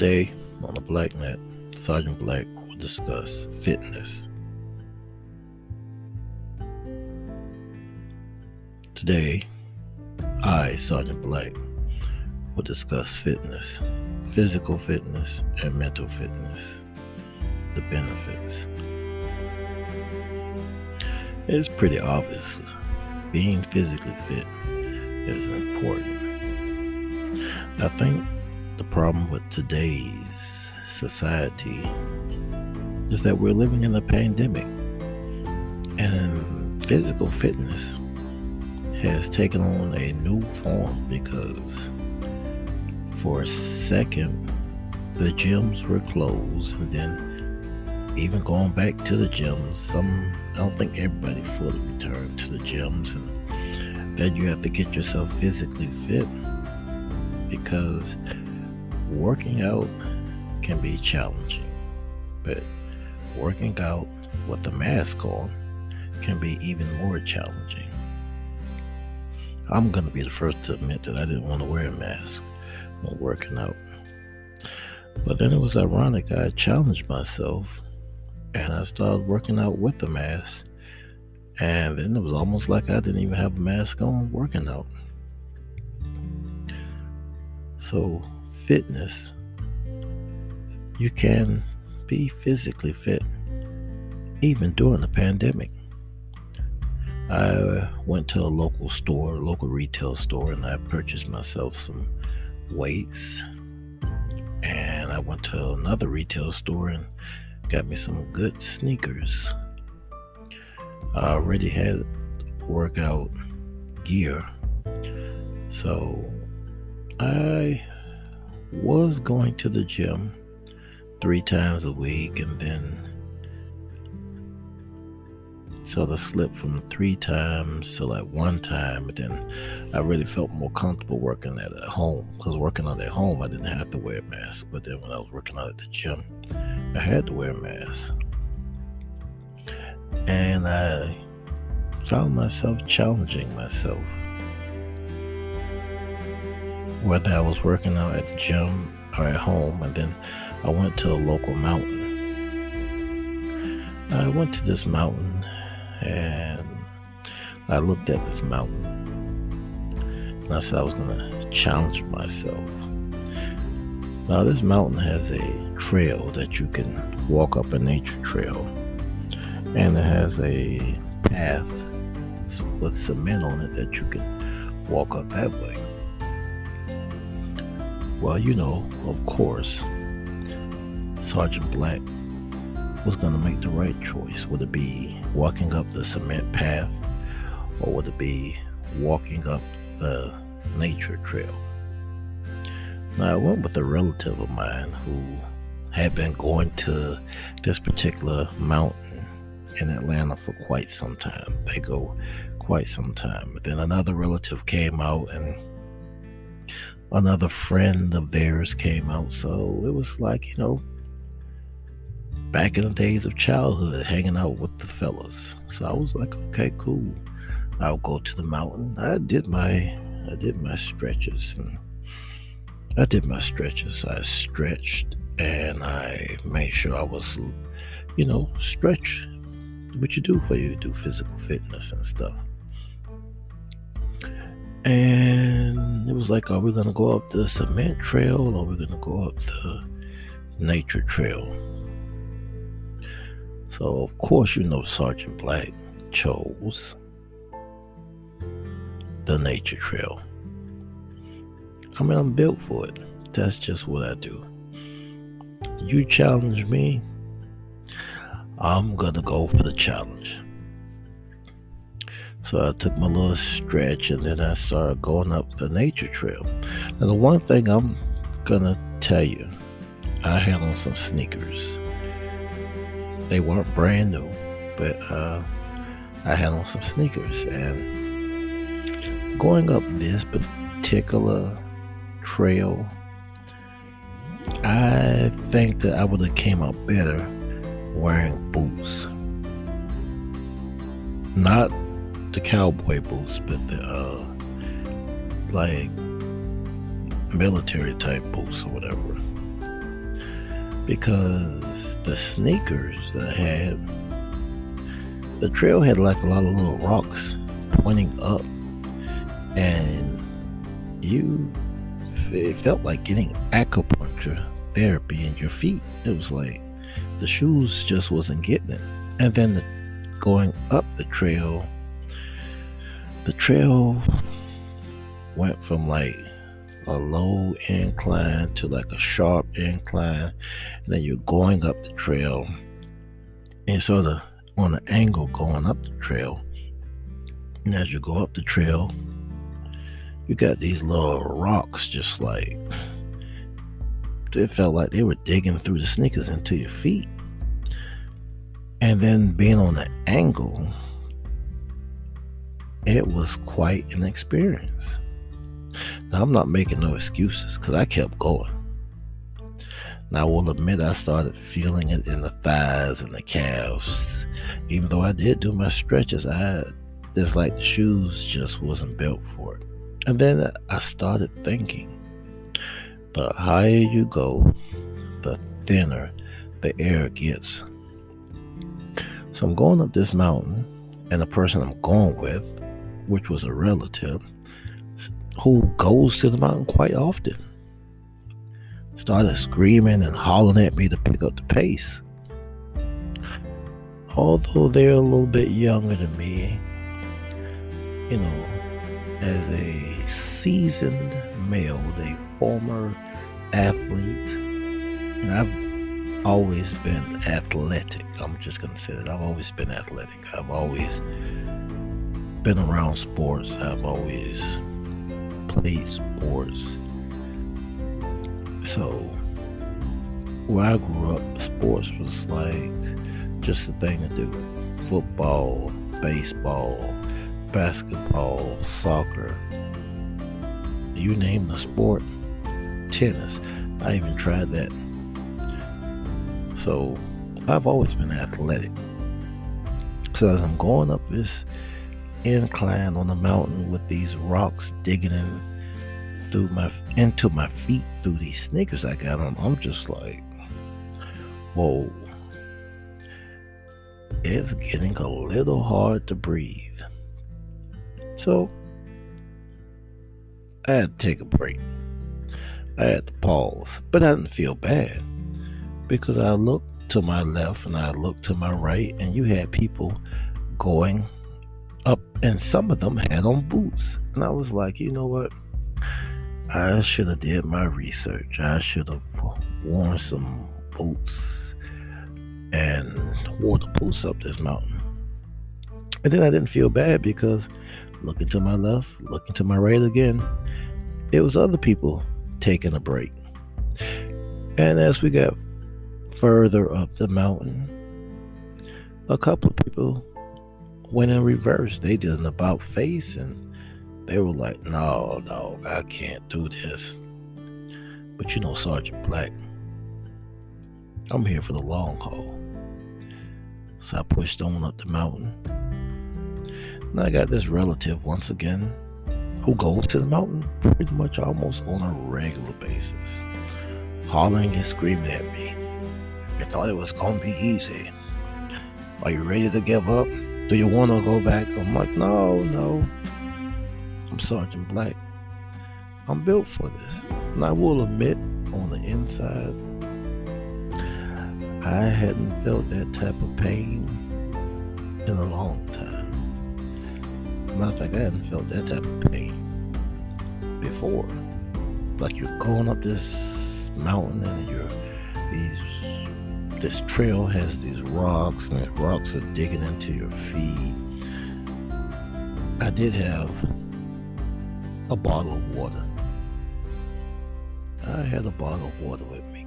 Today on the Black Net, Sergeant Black will discuss fitness. Today, I, Sergeant Black, will discuss fitness, physical fitness, and mental fitness, the benefits. It's pretty obvious being physically fit is important. I think the problem with today's society is that we're living in a pandemic and physical fitness has taken on a new form because for a second the gyms were closed and then even going back to the gyms some i don't think everybody fully returned to the gyms and then you have to get yourself physically fit because working out can be challenging but working out with a mask on can be even more challenging I'm going to be the first to admit that I didn't want to wear a mask when working out. But then it was ironic. I challenged myself and I started working out with a mask. And then it was almost like I didn't even have a mask on working out. So, fitness, you can be physically fit even during the pandemic. I went to a local store, local retail store, and I purchased myself some weights. And I went to another retail store and got me some good sneakers. I already had workout gear. So I was going to the gym three times a week and then sort of slipped from three times to like one time, but then I really felt more comfortable working at at home because working out at home I didn't have to wear a mask, but then when I was working out at the gym, I had to wear a mask, and I found myself challenging myself. Whether I was working out at the gym or at home, and then I went to a local mountain. I went to this mountain and I looked at this mountain and I said I was going to challenge myself. Now, this mountain has a trail that you can walk up a nature trail, and it has a path with cement on it that you can walk up that way. Well, you know, of course, Sergeant Black was going to make the right choice. Would it be walking up the cement path or would it be walking up the nature trail? Now, I went with a relative of mine who had been going to this particular mountain in Atlanta for quite some time. They go quite some time. Then another relative came out and another friend of theirs came out. So it was like, you know, back in the days of childhood, hanging out with the fellas. So I was like, okay, cool. I'll go to the mountain. I did my I did my stretches and I did my stretches. I stretched and I made sure I was, you know, stretch what you do for you do physical fitness and stuff. And it was like, are we gonna go up the cement trail or are we gonna go up the nature trail? So, of course, you know Sergeant Black chose the nature trail. I mean, I'm built for it. That's just what I do. You challenge me, I'm to go for the challenge. So I took my little stretch and then I started going up the nature trail. Now, the one thing I'm going to tell you, I had on some sneakers. They weren't brand new, but uh, I had on some sneakers. And going up this particular trail, I think that I would have came out better wearing boots. Not the cowboy boots, but the uh, like military type boots or whatever. because the sneakers that I had, the trail had like a lot of little rocks pointing up, and you, it felt like getting acupuncture therapy in your feet. It was like the shoes just wasn't getting it, and then the, going up the trail, the trail went from like a low incline to like a sharp incline, and then you're going up the trail, and sort of on an angle going up the trail. And as you go up the trail, you got these little rocks just like it felt like they were digging through the sneakers into your feet. And then being on the angle, it was quite an experience. Now, I'm not making no excuses because I kept going. Now, I will admit I started feeling it in the thighs and the calves. Even though I did do my stretches, I just like the shoes just wasn't built for it. And then I started thinking the higher you go, the thinner the air gets. So I'm going up this mountain, and the person I'm going with, which was a relative, who goes to the mountain quite often, started screaming and hollering at me to pick up the pace. Although they're a little bit younger than me, you know, as a seasoned male, a former athlete, and I've always been athletic. I'm just going to say that I've always been athletic. I've always been around sports. I've always played sports. So, where I grew up, sports was like just a thing to do football, baseball, basketball, soccer. You name the sport, tennis. I even tried that. So, I've always been athletic. So, as I'm going up this incline on the mountain with these rocks digging in through my into my feet through these sneakers I got on. I'm just like, whoa. It's getting a little hard to breathe. So I had to take a break. I had to pause, but I didn't feel bad because I looked to my left and I looked to my right, and you had people going up, and some of them had on boots. And I was like, you know what? I should have did my research. I should have worn some boots and wore the boots up this mountain. And then I didn't feel bad because looking to my left, looking to my right again, it was other people taking a break. And as we got further up the mountain, a couple of people went in reverse. They did an about face and they were like, no, dog, I can't do this. But you know, Sergeant Black, I'm here for the long haul. So I pushed on up the mountain. And I got this relative once again who goes to the mountain pretty much almost on a regular basis, hollering and screaming at me. I thought it was to be easy. Are you ready to give up? Do you want to go back? I'm like, no, no. I'm Sergeant Black. I'm built for this. And I will admit, on the inside, I hadn't felt that type of pain in a long time. Matter of fact, I hadn't felt that type of pain before. Like you're going up this mountain and you're these this trail has these rocks, and these rocks are digging into your feet. I did have a bottle of water. I had a bottle of water with me.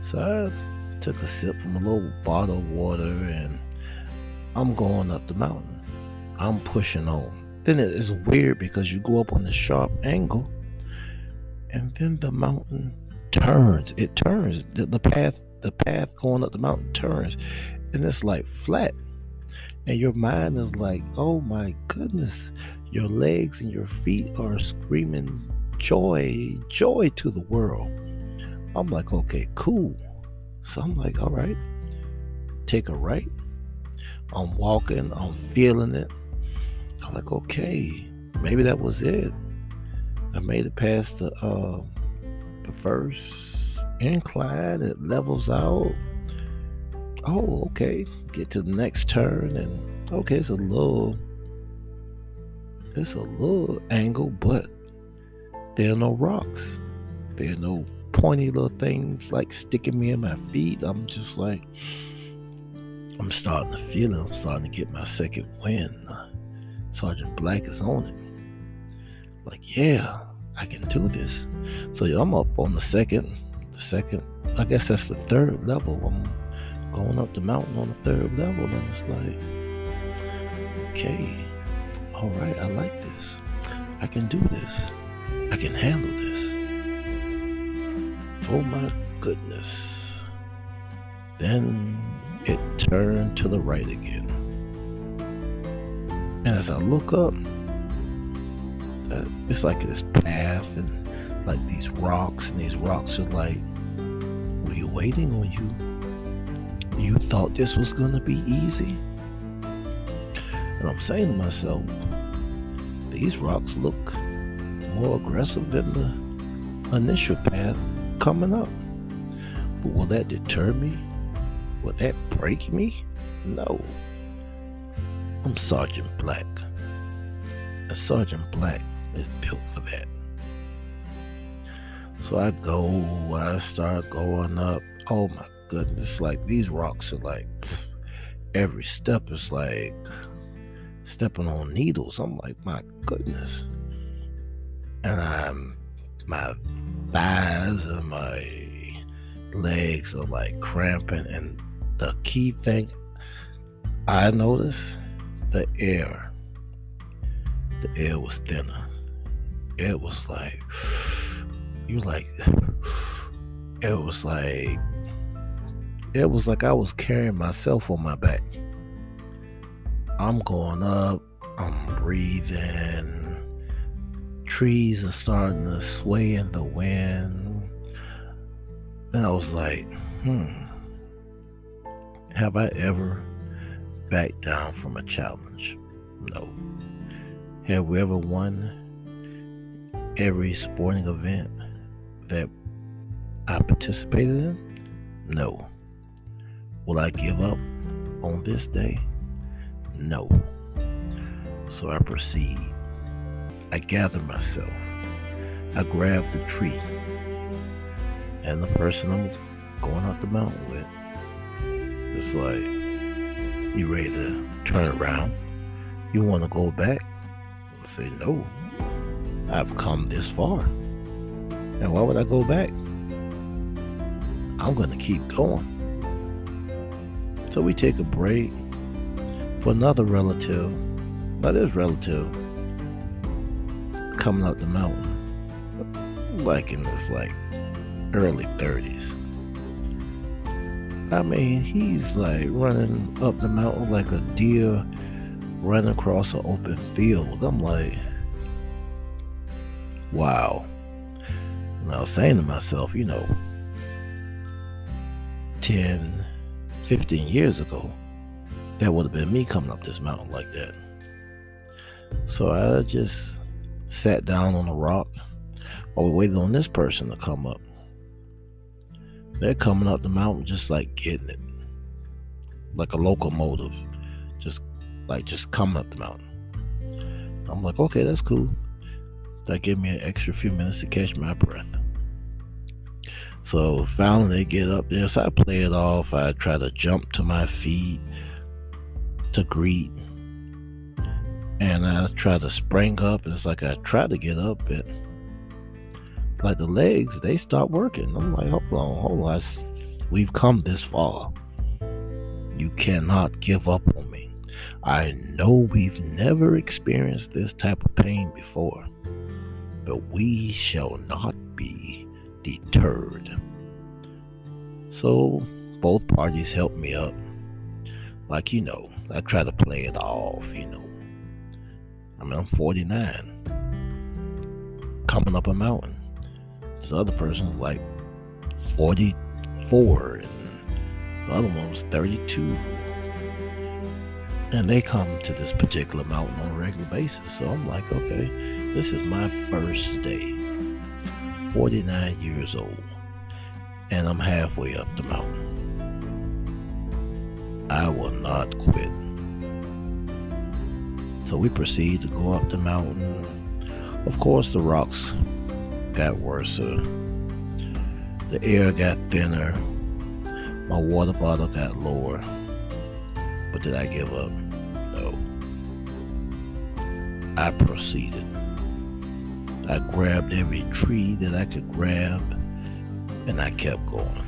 So I took a sip from a little bottle of water and I'm going up the mountain. I'm pushing on. Then it is weird because you go up on the sharp angle and then the mountain turns. It turns. The, the path the path going up the mountain turns and it's like flat. And your mind is like, oh my goodness, your legs and your feet are screaming joy, joy to the world. I'm like, okay, cool. So I'm like, all right, take a right. I'm walking, I'm feeling it. I'm like, okay, maybe that was it. I made it past the uh, the first incline. It levels out. Oh, okay. Get to the next turn, and okay, it's a little, it's a little angle, but there are no rocks. There are no pointy little things like sticking me in my feet. I'm just like, I'm starting to feel it. I'm starting to get my second wind. Sergeant Black is on it. Like, yeah, I can do this. So I'm up on the second, the second, I guess that's the third level. I'm going up the mountain on the third level, and it's like, okay, all right, I like this. I can do this. I can handle this. Oh my goodness. Then it turned to the right again. And as I look up, uh, it's like this path and like these rocks, and these rocks are like, were you waiting on you? You thought this was gonna be easy? And I'm saying to myself, these rocks look more aggressive than the initial path coming up. But will that deter me? Will that break me? No. I'm Sergeant Black. And Sergeant Black is built for that. So I go, I start going up. Oh my goodness, like these rocks are like every step is like stepping on needles. I'm like, my goodness. And I'm my thighs and my legs are like cramping and the key thing I noticed the air the air was thinner. It was like you like it was like it was like I was carrying myself on my back. I'm going up, I'm breathing. Trees are starting to sway in the wind. And I was like, hmm, have I ever backed down from a challenge? No. Have we ever won every sporting event that I participated in? No. Will I give up on this day? No. So I proceed. I gather myself. I grab the tree. And the person I'm going up the mountain with, it's like, you ready to turn around? You want to go back? I say, no. I've come this far. And why would I go back? I'm going to keep going. So we take a break for another relative. Now, this relative coming up the mountain, like in his like early 30s. I mean, he's like running up the mountain like a deer running across an open field. I'm like, wow. And I was saying to myself, you know, 10, 15 years ago, that would have been me coming up this mountain like that. So I just sat down on a rock while we waited on this person to come up. They're coming up the mountain just like getting it. Like a locomotive. Just like just coming up the mountain. I'm like, okay, that's cool. That gave me an extra few minutes to catch my breath. So finally they get up there. So I play it off. I try to jump to my feet to greet. And I try to spring up. And it's like I try to get up, but like the legs, they stop working. I'm like, hold on, hold on. we've come this far. You cannot give up on me. I know we've never experienced this type of pain before, but we shall not be deterred. So both parties helped me up. Like, you know, I try to play it off, you know. I mean, I'm 49, coming up a mountain. This other person's like 44 and the other one was 32 and they come to this particular mountain on a regular basis so i'm like okay this is my first day 49 years old and i'm halfway up the mountain i will not quit so we proceed to go up the mountain of course the rocks got worse the air got thinner. My water bottle got lower. But did I give up? No. I proceeded. I grabbed every tree that I could grab and I kept going.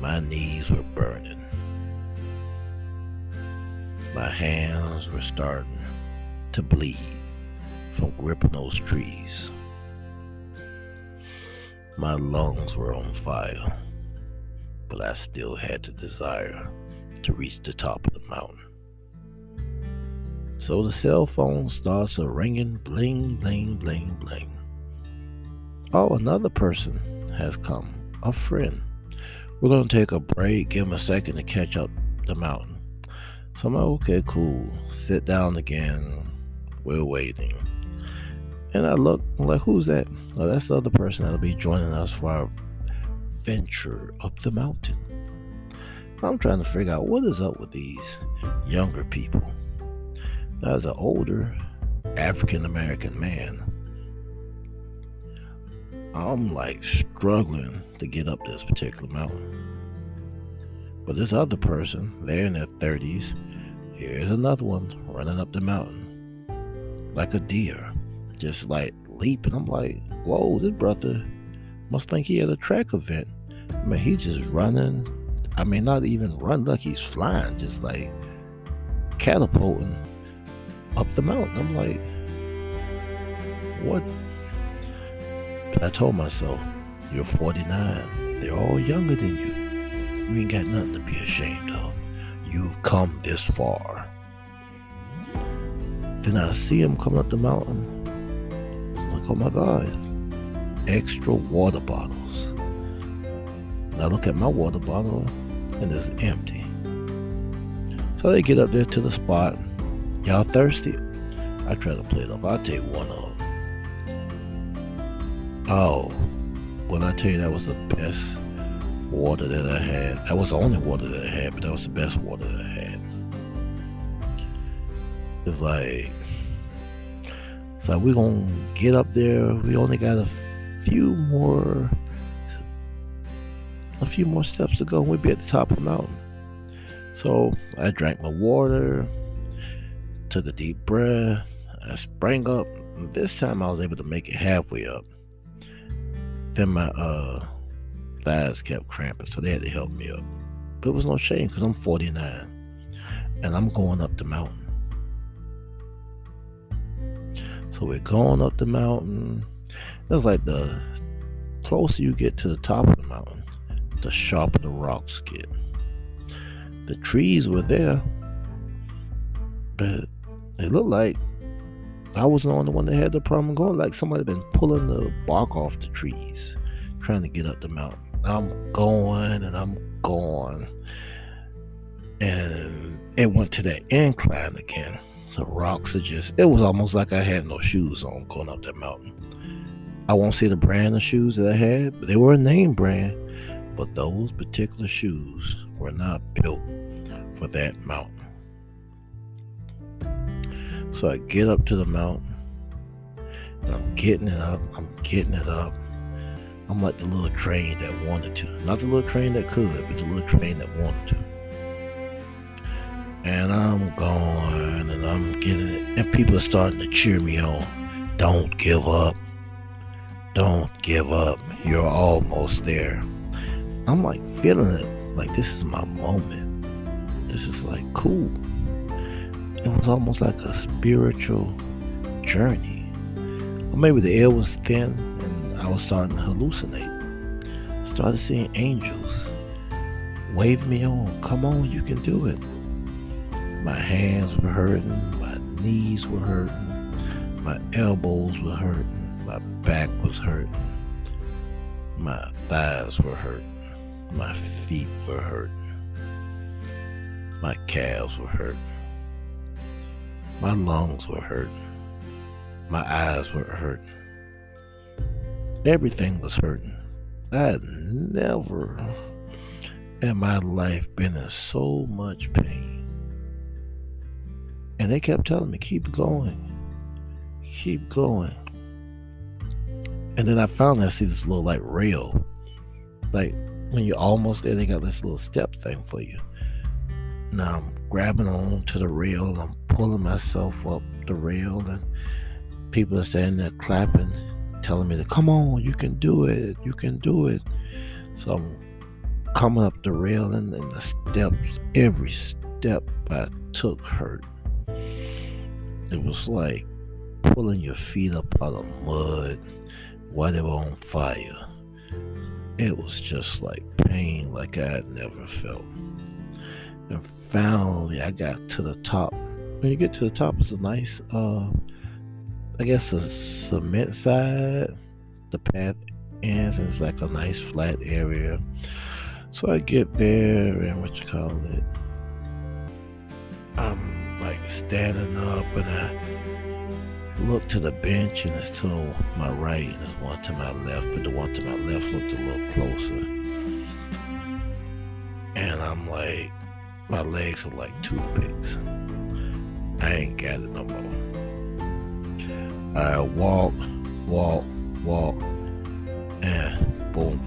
My knees were burning. My hands were starting to bleed from gripping those trees. My lungs were on fire, but I still had the desire to reach the top of the mountain. So the cell phone starts a ringing, bling, bling, bling, bling. Oh, another person has come, a friend. We're going to take a break, give him a second to catch up the mountain. So I'm like, okay, cool. Sit down again. We're waiting. And I look, I'm like, who's that? Oh, that's the other person that'll be joining us for our venture up the mountain. I'm trying to figure out what is up with these younger people. As an older African American man, I'm like struggling to get up this particular mountain. But this other person, they're in their 30s. Here's another one running up the mountain like a deer just like leaping. I'm like, whoa, this brother must think he had a track event. I mean, he's just running. I mean, not even run like he's flying, just like catapulting up the mountain. I'm like, what? But I told myself, you're 49. They're all younger than you. You ain't got nothing to be ashamed of. You've come this far. Then I see him coming up the mountain I'm Like, oh my God, extra water bottles. And I look at my water bottle and it's empty. So they get up there to the spot. Y'all thirsty? I try to play it off. I'll take one of them. Oh, well, I tell you, that was the best water that I had. That was the only water that I had, but that was the best water that I had. It's like so we're gonna get up there. We only got a few more a few more steps to go. We'll be at the top of the mountain. So I drank my water, took a deep breath, I sprang up. This time I was able to make it halfway up. Then my uh, thighs kept cramping, so they had to help me up. But it was no shame because I'm 49 and I'm going up the mountain. So we're going up the mountain. It's like the closer you get to the top of the mountain, the sharper the rocks get. The trees were there, but it looked like I was the only one that had the problem going. Like somebody been pulling the bark off the trees, trying to get up the mountain. I'm going and I'm going. And it went to that incline again. The rocks are just, it was almost like I had no shoes on going up that mountain. I won't say the brand of shoes that I had, but they were a name brand. But those particular shoes were not built for that mountain. So I get up to the mountain and I'm getting it up, I'm getting it up. I'm like the little train that wanted to. Not the little train that could, but the little train that wanted to and I'm going and I'm getting it. And people are starting to cheer me on. Don't give up. Don't give up. You're almost there. I'm like feeling it. Like this is my moment. This is like cool. It was almost like a spiritual journey. Or maybe the air was thin and I was starting to hallucinate. Started seeing angels wave me on. Come on, you can do it. My hands were hurting, my knees were hurting, my elbows were hurting, my back was hurting. My thighs were hurt. My feet were hurt. My calves were hurt. My lungs were hurt. My eyes were hurt. Everything was hurting. I had never in my life been in so much pain. And they kept telling me, keep going, keep going. And then I finally I see this little like rail. Like when you're almost there, they got this little step thing for you. Now I'm grabbing on to the rail, I'm pulling myself up the rail, and people are standing there clapping, telling me to come on, you can do it, you can do it. So I'm coming up the railing and the steps, every step I took hurt. It was like pulling your feet up out of mud while they were on fire. It was just like pain like I had never felt. And finally, I got to the top. When you get to the top, it's a nice, uh, I guess, a cement side. The path ends. It's like a nice flat area. So I get there and what you call it. I'm like standing up and I look to the bench and it's to my right and there's one to my left, but the one to my left looked a little closer. And I'm like, my legs are like toothpicks. I ain't got it no more. I walk, walk, walk, and boom,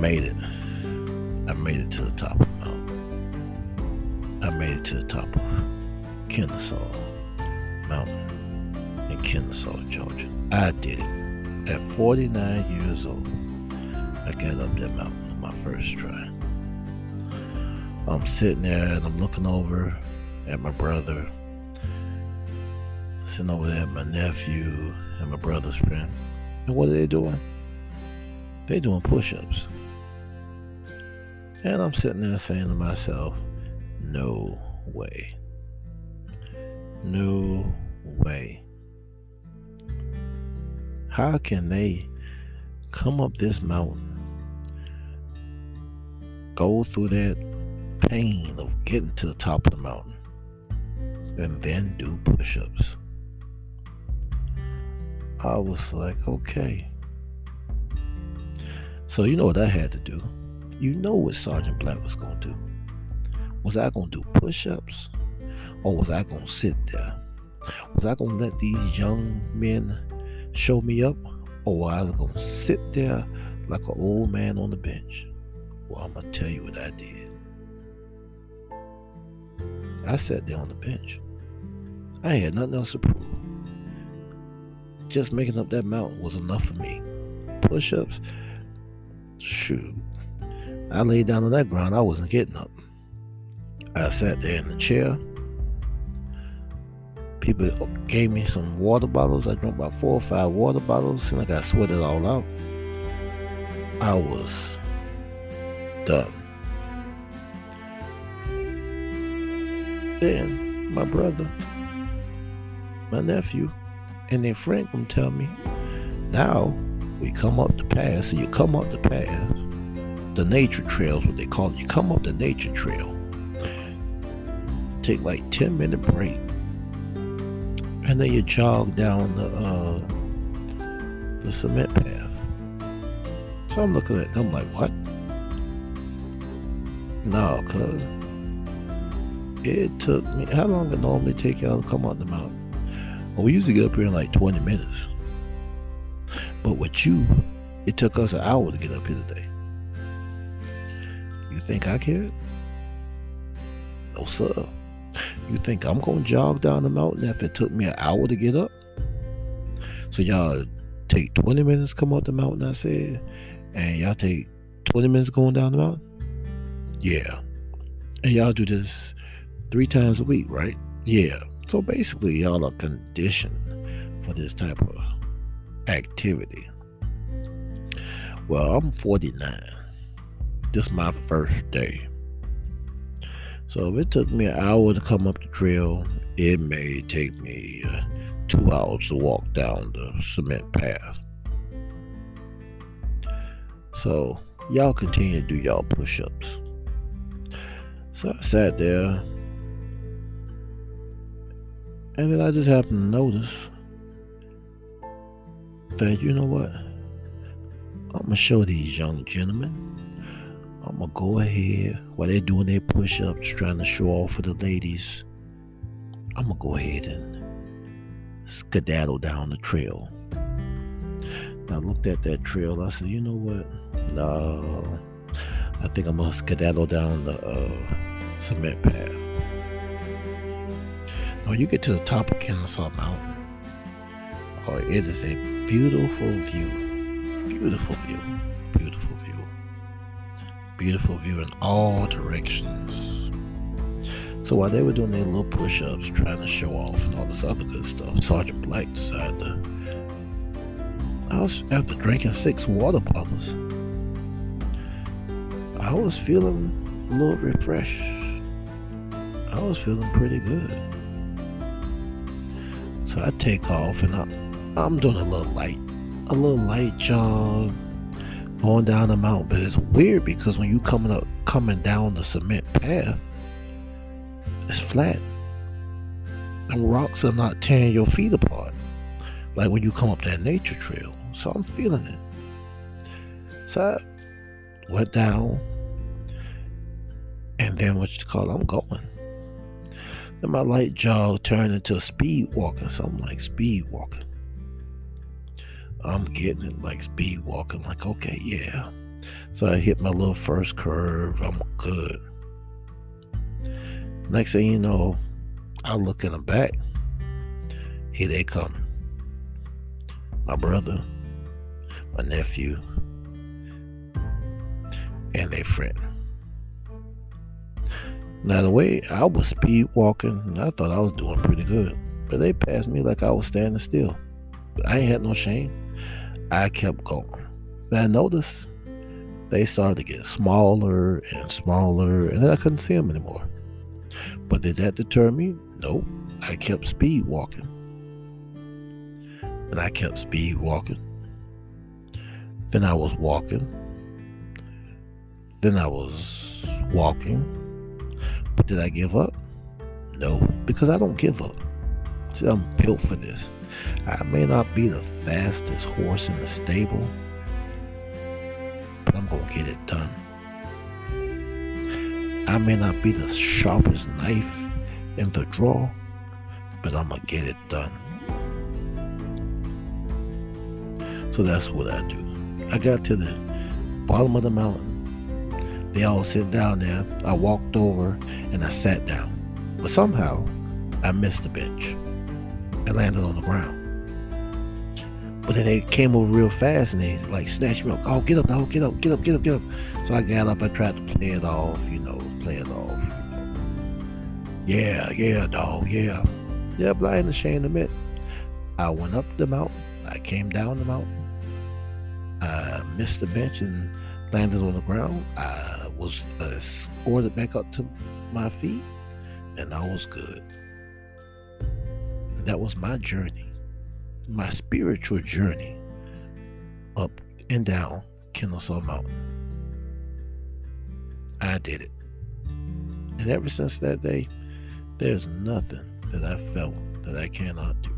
made it. I made it to the top of the mountain. I made it to the top of Kennesaw Mountain in Kennesaw, Georgia. I did it. At 49 years old, I got up that mountain on my first try. I'm sitting there and I'm looking over at my brother, sitting over there at my nephew and my brother's friend. And what are they doing? They're doing push ups. And I'm sitting there saying to myself, no way. No way. How can they come up this mountain, go through that pain of getting to the top of the mountain, and then do push ups? I was like, okay. So, you know what I had to do? You know what Sergeant Black was going to do. Was I going to do push ups? Or was I going to sit there? Was I going to let these young men show me up? Or was I going to sit there like an old man on the bench? Well, I'm going to tell you what I did. I sat there on the bench. I had nothing else to prove. Just making up that mountain was enough for me. Push ups, shoot, I laid down on that ground. I wasn't getting up. I sat there in the chair. People gave me some water bottles. I drank about four or five water bottles, and I got sweated all out. I was done. Then my brother, my nephew, and then Frank would tell me, now we come up the path. So you come up the path the nature trails, what they call it. You come up the nature trail, take like 10 minute break, and then you jog down the uh, the cement path. So I'm looking at them like, what? No, cause it took me how long it normally take y'all to come up the mountain? Well, we usually get up here in like 20 minutes. But with you, it took us an hour to get up here today. You think I care? No, sir. You think I'm going to jog down the mountain if it took me an hour to get up? So y'all take 20 minutes come up the mountain, I said, and y'all take 20 minutes going down the mountain? Yeah. And y'all do this three times a week, right? Yeah. So basically, y'all are conditioned for this type of activity. Well, I'm 49 this is my first day. So if it took me an hour to come up the trail, it may take me uh, two hours to walk down the cement path. So y'all continue to do y'all push ups. So I sat there and then I just happened to notice that, you know what? I'm going to show these young gentlemen. I'm going to go ahead while they're doing their push ups, trying to show off for the ladies. I'm going to go ahead and skedaddle down the trail. I looked at that trail. I said, you know what? No, I think I'm going to skedaddle down the uh, cement path. When you get to the top of Kennesaw Mountain, oh, it is a beautiful view. Beautiful view. Beautiful view. Beautiful view in all directions. So while they were doing their little push ups, trying to show off and all this other good stuff, Sergeant Black decided to. I was, after drinking six water bottles, I was feeling a little refreshed. I was feeling pretty good. So I take off and I, I'm doing a little light, a little light jog, going down the mountain. But it's weird because when you coming up, coming down the cement path, it's flat. And rocks are not tearing your feet apart, like when you come up that nature trail. So I'm feeling it. So I went down, and then what you call? I'm going. Then my light jog turned into a speed walking, something like speed walking. I'm getting it like speed walking, like, okay, yeah. So I hit my little first curve, I'm good. Next thing you know, I look in the back, here they come. My brother, my nephew, and their friend. Now, the way I was speed walking, I thought I was doing pretty good. But they passed me like I was standing still. I ain't had no shame. I kept going. And I noticed they started to get smaller and smaller, and then I couldn't see them anymore. But did that deter me? Nope. I kept speed walking. And I kept speed walking. Then I was walking. Then I was walking. But did I give up? No, because I don't give up. See, I'm built for this. I may not be the fastest horse in the stable, but I'm going to get it done. I may not be the sharpest knife in the drawer, but I'm going to get it done. So that's what I do. I got to the bottom of the mountain they all sit down there. I walked over and I sat down. But somehow I missed the bench. I landed on the ground. But then they came over real fast and they like snatched me up. Oh, get up, dog, get up, get up, get up, get up. So I got up. I tried to play it off, you know, play it off. Yeah, yeah, dog, yeah. Yeah, ain't ashamed to admit. I went up the mountain. I came down the mountain. I missed the bench and landed on the ground. I was uh, scored it back up to my feet, and I was good. That was my journey, my spiritual journey up and down Kennesaw Mountain. I did it. And ever since that day, there's nothing that I felt that I cannot do.